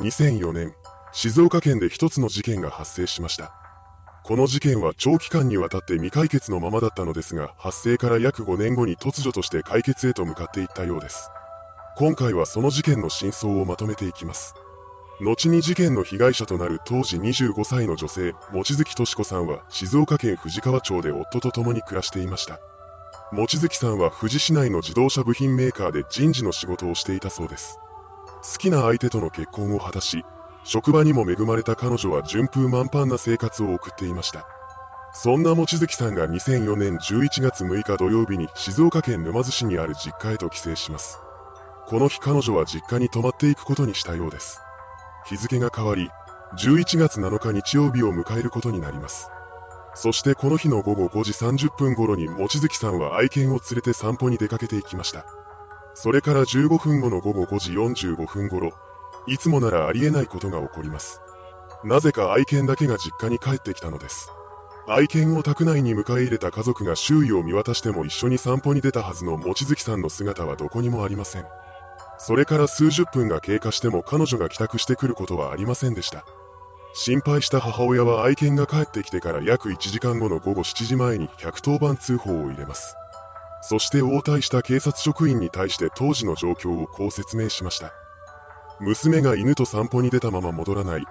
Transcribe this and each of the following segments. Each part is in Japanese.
2004年、静岡県で一つの事件が発生しました。この事件は長期間にわたって未解決のままだったのですが、発生から約5年後に突如として解決へと向かっていったようです。今回はその事件の真相をまとめていきます。後に事件の被害者となる当時25歳の女性、望月敏子さんは静岡県富士川町で夫と共に暮らしていました。望月さんは富士市内の自動車部品メーカーで人事の仕事をしていたそうです。好きな相手との結婚を果たし、職場にも恵まれた彼女は順風満帆な生活を送っていました。そんな望月さんが2004年11月6日土曜日に静岡県沼津市にある実家へと帰省します。この日彼女は実家に泊まっていくことにしたようです。日付が変わり、11月7日日曜日を迎えることになります。そしてこの日の午後5時30分頃に望月さんは愛犬を連れて散歩に出かけていきました。それから15分後の午後5時45分頃、いつもならありえないことが起こります。なぜか愛犬だけが実家に帰ってきたのです。愛犬を宅内に迎え入れた家族が周囲を見渡しても一緒に散歩に出たはずの望月さんの姿はどこにもありません。それから数十分が経過しても彼女が帰宅してくることはありませんでした。心配した母親は愛犬が帰ってきてから約1時間後の午後7時前に110番通報を入れます。そして応対した警察職員に対して当時の状況をこう説明しました。娘が犬と散歩に出たまま戻らない。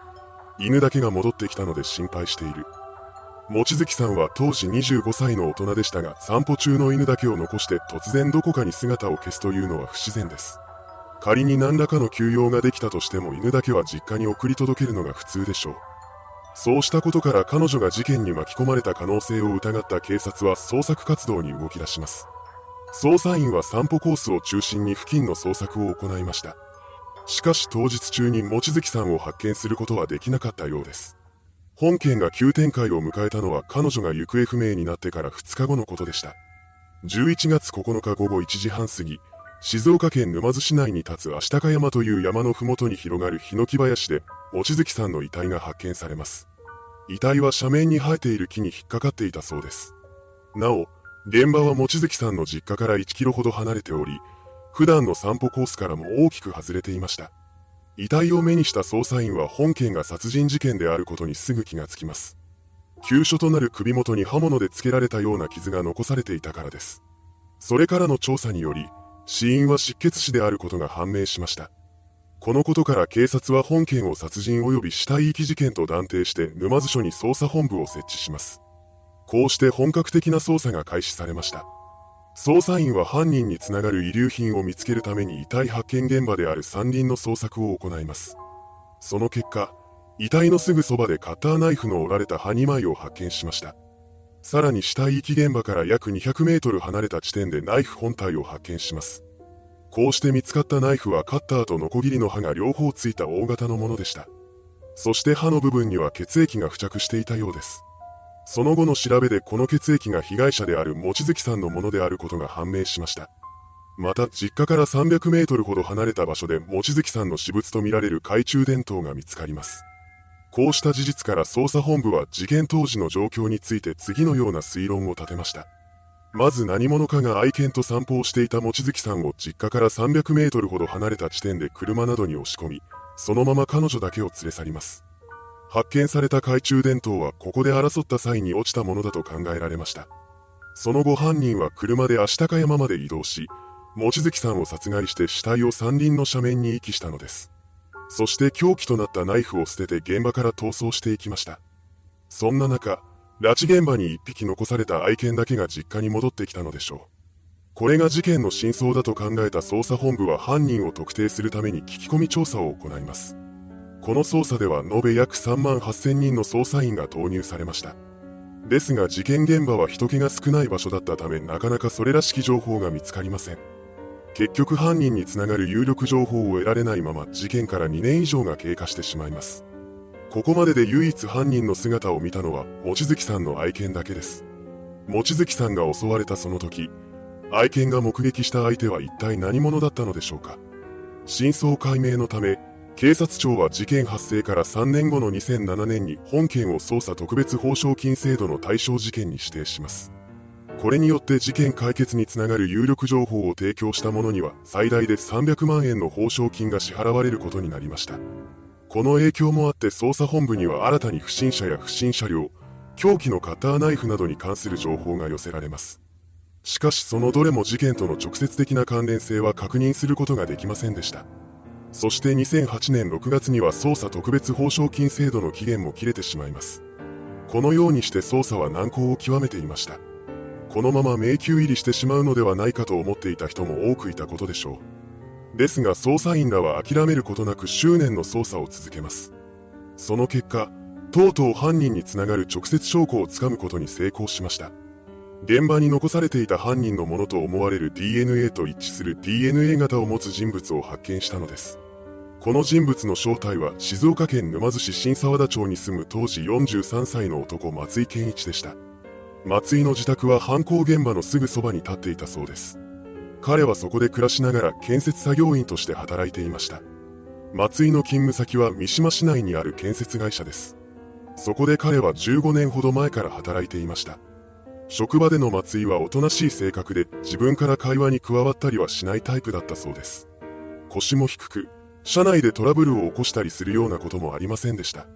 犬だけが戻ってきたので心配している。望月さんは当時25歳の大人でしたが、散歩中の犬だけを残して突然どこかに姿を消すというのは不自然です。仮に何らかの休養ができたとしても犬だけは実家に送り届けるのが普通でしょう。そうしたことから彼女が事件に巻き込まれた可能性を疑った警察は捜索活動に動き出します。捜査員は散歩コースを中心に付近の捜索を行いました。しかし当日中に望月さんを発見することはできなかったようです。本件が急展開を迎えたのは彼女が行方不明になってから2日後のことでした。11月9日午後1時半過ぎ、静岡県沼津市内に立つ足高山という山の麓に広がるヒノキ林で、望月さんの遺体が発見されます。遺体は斜面に生えている木に引っかかっていたそうです。なお、現場は望月さんの実家から1キロほど離れており、普段の散歩コースからも大きく外れていました。遺体を目にした捜査員は本件が殺人事件であることにすぐ気がつきます。急所となる首元に刃物でつけられたような傷が残されていたからです。それからの調査により、死因は失血死であることが判明しました。このことから警察は本件を殺人及び死体遺棄事件と断定して沼津署に捜査本部を設置します。こうして本格的な捜査が開始されました。捜査員は犯人につながる遺留品を見つけるために遺体発見現場である山林の捜索を行います。その結果、遺体のすぐそばでカッターナイフの折られた刃2枚を発見しました。さらに死体遺棄現場から約200メートル離れた地点でナイフ本体を発見します。こうして見つかったナイフはカッターとノコギリの刃が両方ついた大型のものでした。そして刃の部分には血液が付着していたようです。その後の調べでこの血液が被害者である望月さんのものであることが判明しました。また、実家から300メートルほど離れた場所で望月さんの私物とみられる懐中電灯が見つかります。こうした事実から捜査本部は事件当時の状況について次のような推論を立てました。まず何者かが愛犬と散歩をしていた望月さんを実家から300メートルほど離れた地点で車などに押し込み、そのまま彼女だけを連れ去ります。発見された懐中電灯はここで争った際に落ちたものだと考えられました。その後犯人は車で足高山まで移動し、望月さんを殺害して死体を山林の斜面に遺棄したのです。そして凶器となったナイフを捨てて現場から逃走していきました。そんな中、拉致現場に一匹残された愛犬だけが実家に戻ってきたのでしょう。これが事件の真相だと考えた捜査本部は犯人を特定するために聞き込み調査を行います。この捜査では延べ約3万8000人の捜査員が投入されました。ですが事件現場は人気が少ない場所だったためなかなかそれらしき情報が見つかりません。結局犯人につながる有力情報を得られないまま事件から2年以上が経過してしまいます。ここまでで唯一犯人の姿を見たのは望月さんの愛犬だけです。望月さんが襲われたその時、愛犬が目撃した相手は一体何者だったのでしょうか。真相解明のため、警察庁は事件発生から3年後の2007年に本件を捜査特別報奨金制度の対象事件に指定します。これによって事件解決につながる有力情報を提供した者には最大で300万円の報奨金が支払われることになりました。この影響もあって捜査本部には新たに不審者や不審車両、凶器のカッターナイフなどに関する情報が寄せられます。しかしそのどれも事件との直接的な関連性は確認することができませんでした。そして2008年6月には捜査特別報奨金制度の期限も切れてしまいます。このようにして捜査は難航を極めていました。このまま迷宮入りしてしまうのではないかと思っていた人も多くいたことでしょう。ですが捜査員らは諦めることなく執念の捜査を続けます。その結果、とうとう犯人につながる直接証拠をつかむことに成功しました。現場に残されていた犯人のものと思われる DNA と一致する DNA 型を持つ人物を発見したのです。この人物の正体は静岡県沼津市新沢田町に住む当時43歳の男松井健一でした。松井の自宅は犯行現場のすぐそばに立っていたそうです。彼はそこで暮らしながら建設作業員として働いていました。松井の勤務先は三島市内にある建設会社です。そこで彼は15年ほど前から働いていました。職場での松井はおとなしい性格で自分から会話に加わったりはしないタイプだったそうです。腰も低く、社内でトラブルを起こしたりするようなこともありませんでした。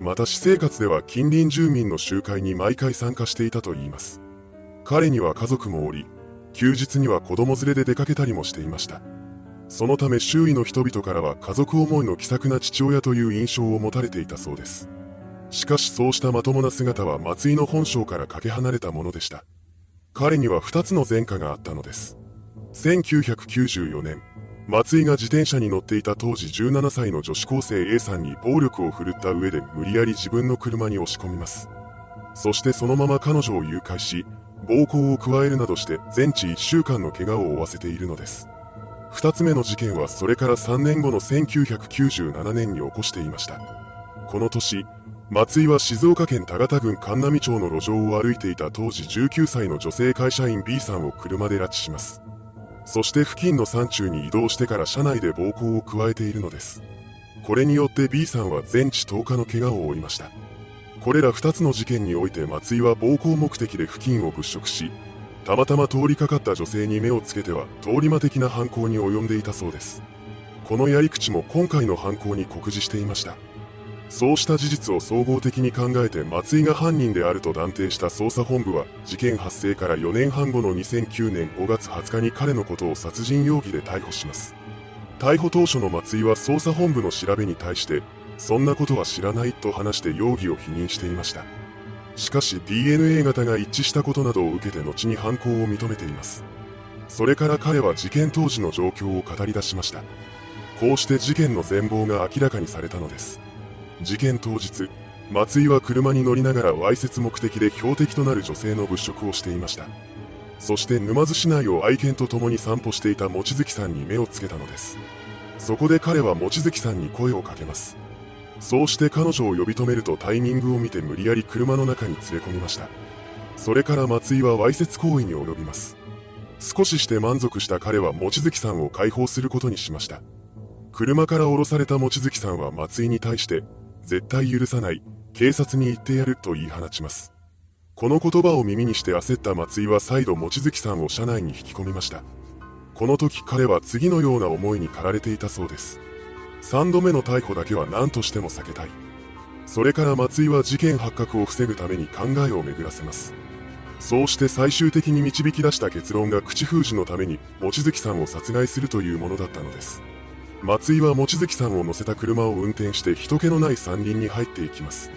また私生活では近隣住民の集会に毎回参加していたといいます。彼には家族もおり、休日には子供連れで出かけたりもしていました。そのため周囲の人々からは家族思いの気さくな父親という印象を持たれていたそうです。しかしそうしたまともな姿は松井の本性からかけ離れたものでした。彼には二つの前科があったのです。1994年、松井が自転車に乗っていた当時17歳の女子高生 A さんに暴力を振るった上で無理やり自分の車に押し込みます。そしてそのまま彼女を誘拐し、暴行を加えるなどして全治1週間の怪我を負わせているのです。二つ目の事件はそれから3年後の1997年に起こしていました。この年、松井は静岡県田形郡神波町の路上を歩いていた当時19歳の女性会社員 B さんを車で拉致します。そして付近の山中に移動してから車内で暴行を加えているのです。これによって B さんは全治10日の怪我を負いました。これら2つの事件において松井は暴行目的で付近を物色し、たまたま通りかかった女性に目をつけては通り魔的な犯行に及んでいたそうです。このやり口も今回の犯行に酷似していました。そうした事実を総合的に考えて松井が犯人であると断定した捜査本部は事件発生から4年半後の2009年5月20日に彼のことを殺人容疑で逮捕します。逮捕当初の松井は捜査本部の調べに対してそんなことは知らないと話して容疑を否認していました。しかし DNA 型が一致したことなどを受けて後に犯行を認めています。それから彼は事件当時の状況を語り出しました。こうして事件の全貌が明らかにされたのです。事件当日、松井は車に乗りながらわいせつ目的で標的となる女性の物色をしていました。そして沼津市内を愛犬と共に散歩していた望月さんに目をつけたのです。そこで彼は望月さんに声をかけます。そうして彼女を呼び止めるとタイミングを見て無理やり車の中に連れ込みました。それから松井はわいせつ行為に及びます。少しして満足した彼は望月さんを解放することにしました。車から降ろされた望月さんは松井に対して、絶対許さない、警察に言ってやると言い放ちます。この言葉を耳にして焦った松井は再度望月さんを車内に引き込みました。この時彼は次のような思いに駆られていたそうです。3度目の逮捕だけは何としても避けたい。それから松井は事件発覚を防ぐために考えを巡らせます。そうして最終的に導き出した結論が口封じのために望月さんを殺害するというものだったのです。松井は望月さんを乗せた車を運転して人気のない山林に入っていきます。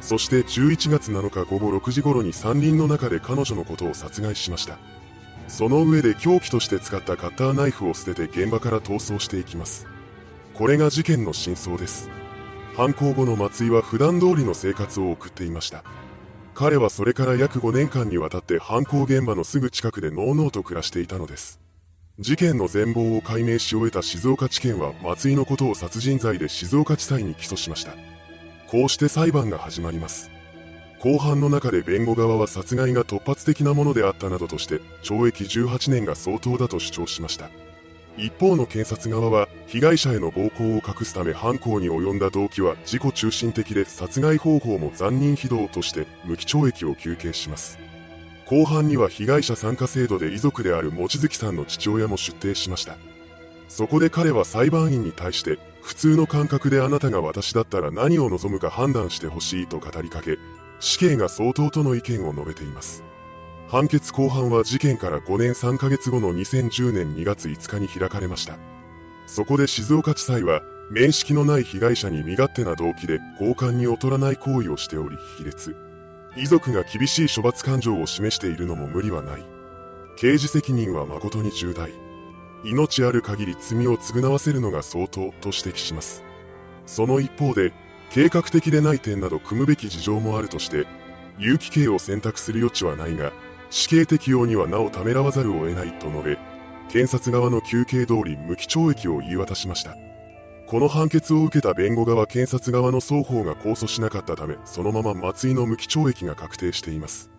そして11月7日午後6時頃に山林の中で彼女のことを殺害しました。その上で凶器として使ったカッターナイフを捨てて現場から逃走していきます。これが事件の真相です。犯行後の松井は普段通りの生活を送っていました。彼はそれから約5年間にわたって犯行現場のすぐ近くでのうのうと暮らしていたのです。事件の全貌を解明し終えた静岡地検は松井のことを殺人罪で静岡地裁に起訴しました。こうして裁判が始まります。後半の中で弁護側は殺害が突発的なものであったなどとして懲役18年が相当だと主張しました。一方の検察側は被害者への暴行を隠すため犯行に及んだ動機は自己中心的で殺害方法も残忍非道として無期懲役を求刑します。後半には被害者参加制度で遺族である望月さんの父親も出廷しました。そこで彼は裁判員に対して、普通の感覚であなたが私だったら何を望むか判断してほしいと語りかけ、死刑が相当との意見を述べています。判決公判は事件から5年3ヶ月後の2010年2月5日に開かれました。そこで静岡地裁は、面識のない被害者に身勝手な動機で交換に劣らない行為をしており卑劣。遺族が厳しい処罰感情を示しているのも無理はない。刑事責任は誠に重大。命ある限り罪を償わせるのが相当と指摘します。その一方で、計画的でない点など組むべき事情もあるとして、有期刑を選択する余地はないが、死刑適用にはなおためらわざるを得ないと述べ、検察側の求刑通り無期懲役を言い渡しました。この判決を受けた弁護側検察側の双方が控訴しなかったため、そのまま松井の無期懲役が確定しています。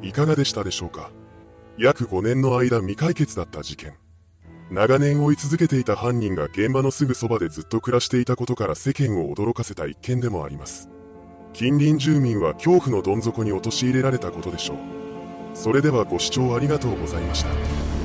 いかがでしたでしょうか？約5年の間未解決だった事件。長年追い続けていた犯人が現場のすぐそばでずっと暮らしていたことから世間を驚かせた一件でもあります。近隣住民は恐怖のどん底に陥れられたことでしょう。それではご視聴ありがとうございました。